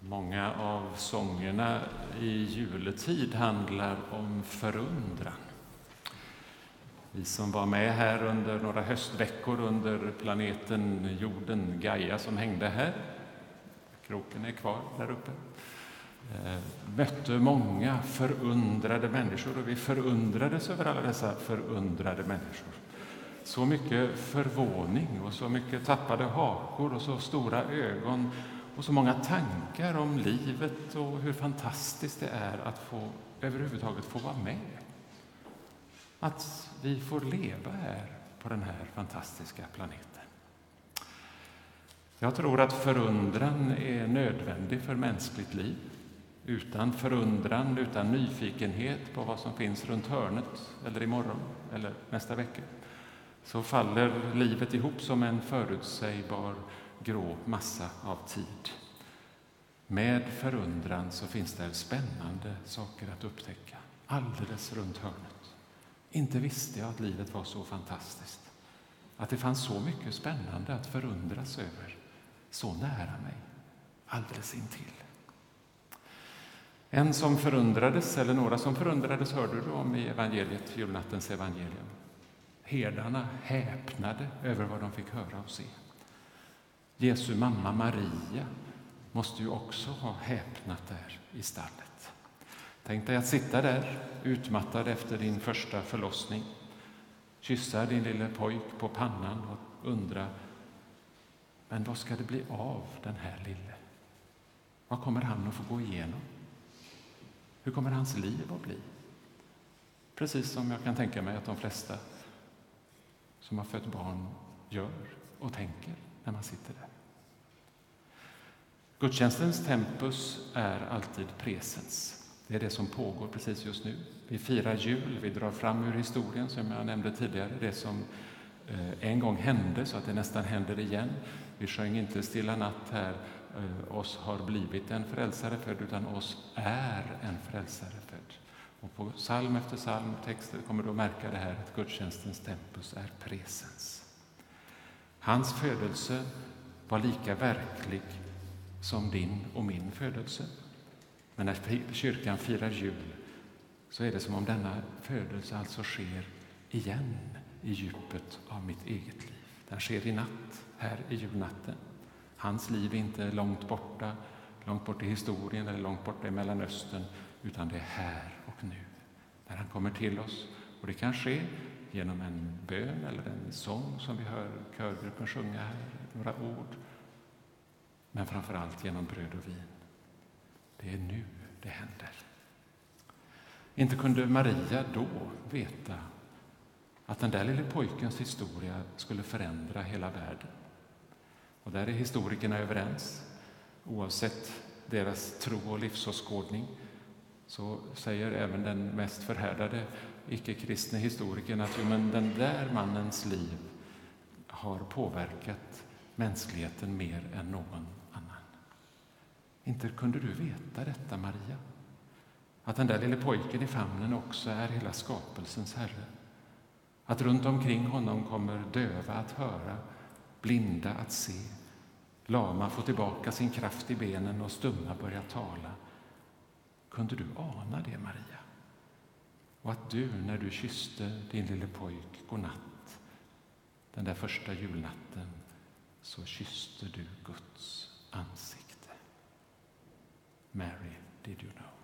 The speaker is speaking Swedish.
Många av sångerna i juletid handlar om förundran. Vi som var med här under några höstveckor under planeten jorden Gaia som hängde här, kroken är kvar där uppe, eh, mötte många förundrade människor och vi förundrades över alla dessa förundrade människor. Så mycket förvåning och så mycket tappade hakor och så stora ögon och så många tankar om livet och hur fantastiskt det är att få överhuvudtaget få vara med. Att vi får leva här på den här fantastiska planeten. Jag tror att förundran är nödvändig för mänskligt liv. Utan förundran, utan nyfikenhet på vad som finns runt hörnet eller imorgon eller nästa vecka så faller livet ihop som en förutsägbar grå massa av tid. Med förundran så finns det spännande saker att upptäcka alldeles runt hörnet. Inte visste jag att livet var så fantastiskt, att det fanns så mycket spännande att förundras över, så nära mig, alldeles intill. En som förundrades, eller några som förundrades, hörde du om i evangeliet, julnattens evangelium. Herdarna häpnade över vad de fick höra och se. Jesu mamma Maria måste ju också ha häpnat där i stallet. Tänk dig att sitta där utmattad efter din första förlossning, kyssa din lille pojk på pannan och undra men vad ska det bli av den här lille? Vad kommer han att få gå igenom? Hur kommer hans liv att bli? Precis som jag kan tänka mig att de flesta som har fött barn gör och tänker när man sitter där. Gudstjänstens tempus är alltid presens. Det är det som pågår precis just nu. Vi firar jul, vi drar fram ur historien som jag nämnde tidigare, det som eh, en gång hände så att det nästan händer igen. Vi sjöng inte Stilla natt här, eh, oss har blivit en frälsare född, utan oss är en frälsare född. Och på psalm efter psalm, texter, kommer du att märka det här att gudstjänstens tempus är presens. Hans födelse var lika verklig som din och min födelse. Men när kyrkan firar jul så är det som om denna födelse alltså sker igen i djupet av mitt eget liv. Den sker i natt, här i julnatten. Hans liv är inte långt borta, långt bort i historien eller långt borta i Mellanöstern, utan det är här och nu, när han kommer till oss. Och det kan ske genom en bön eller en sång som vi hör körgruppen sjunga här, några ord men framför allt genom bröd och vin. Det är nu det händer. Inte kunde Maria då veta att den där lille pojkens historia skulle förändra hela världen. Och där är historikerna överens. Oavsett deras tro och livsåskådning så säger även den mest förhärdade icke-kristne historikern att jo, men den där mannens liv har påverkat mänskligheten mer än någon annan. inte kunde du veta detta, Maria? Att den där lille pojken i famnen också är hela skapelsens Herre. Att runt omkring honom kommer döva att höra, blinda att se, lama få tillbaka sin kraft i benen och stumma börja tala. Kunde du ana det, Maria? Och att du, när du kysste din lille pojk godnatt, den där första julnatten, så kysste du Guds ansikte. Mary, did you know?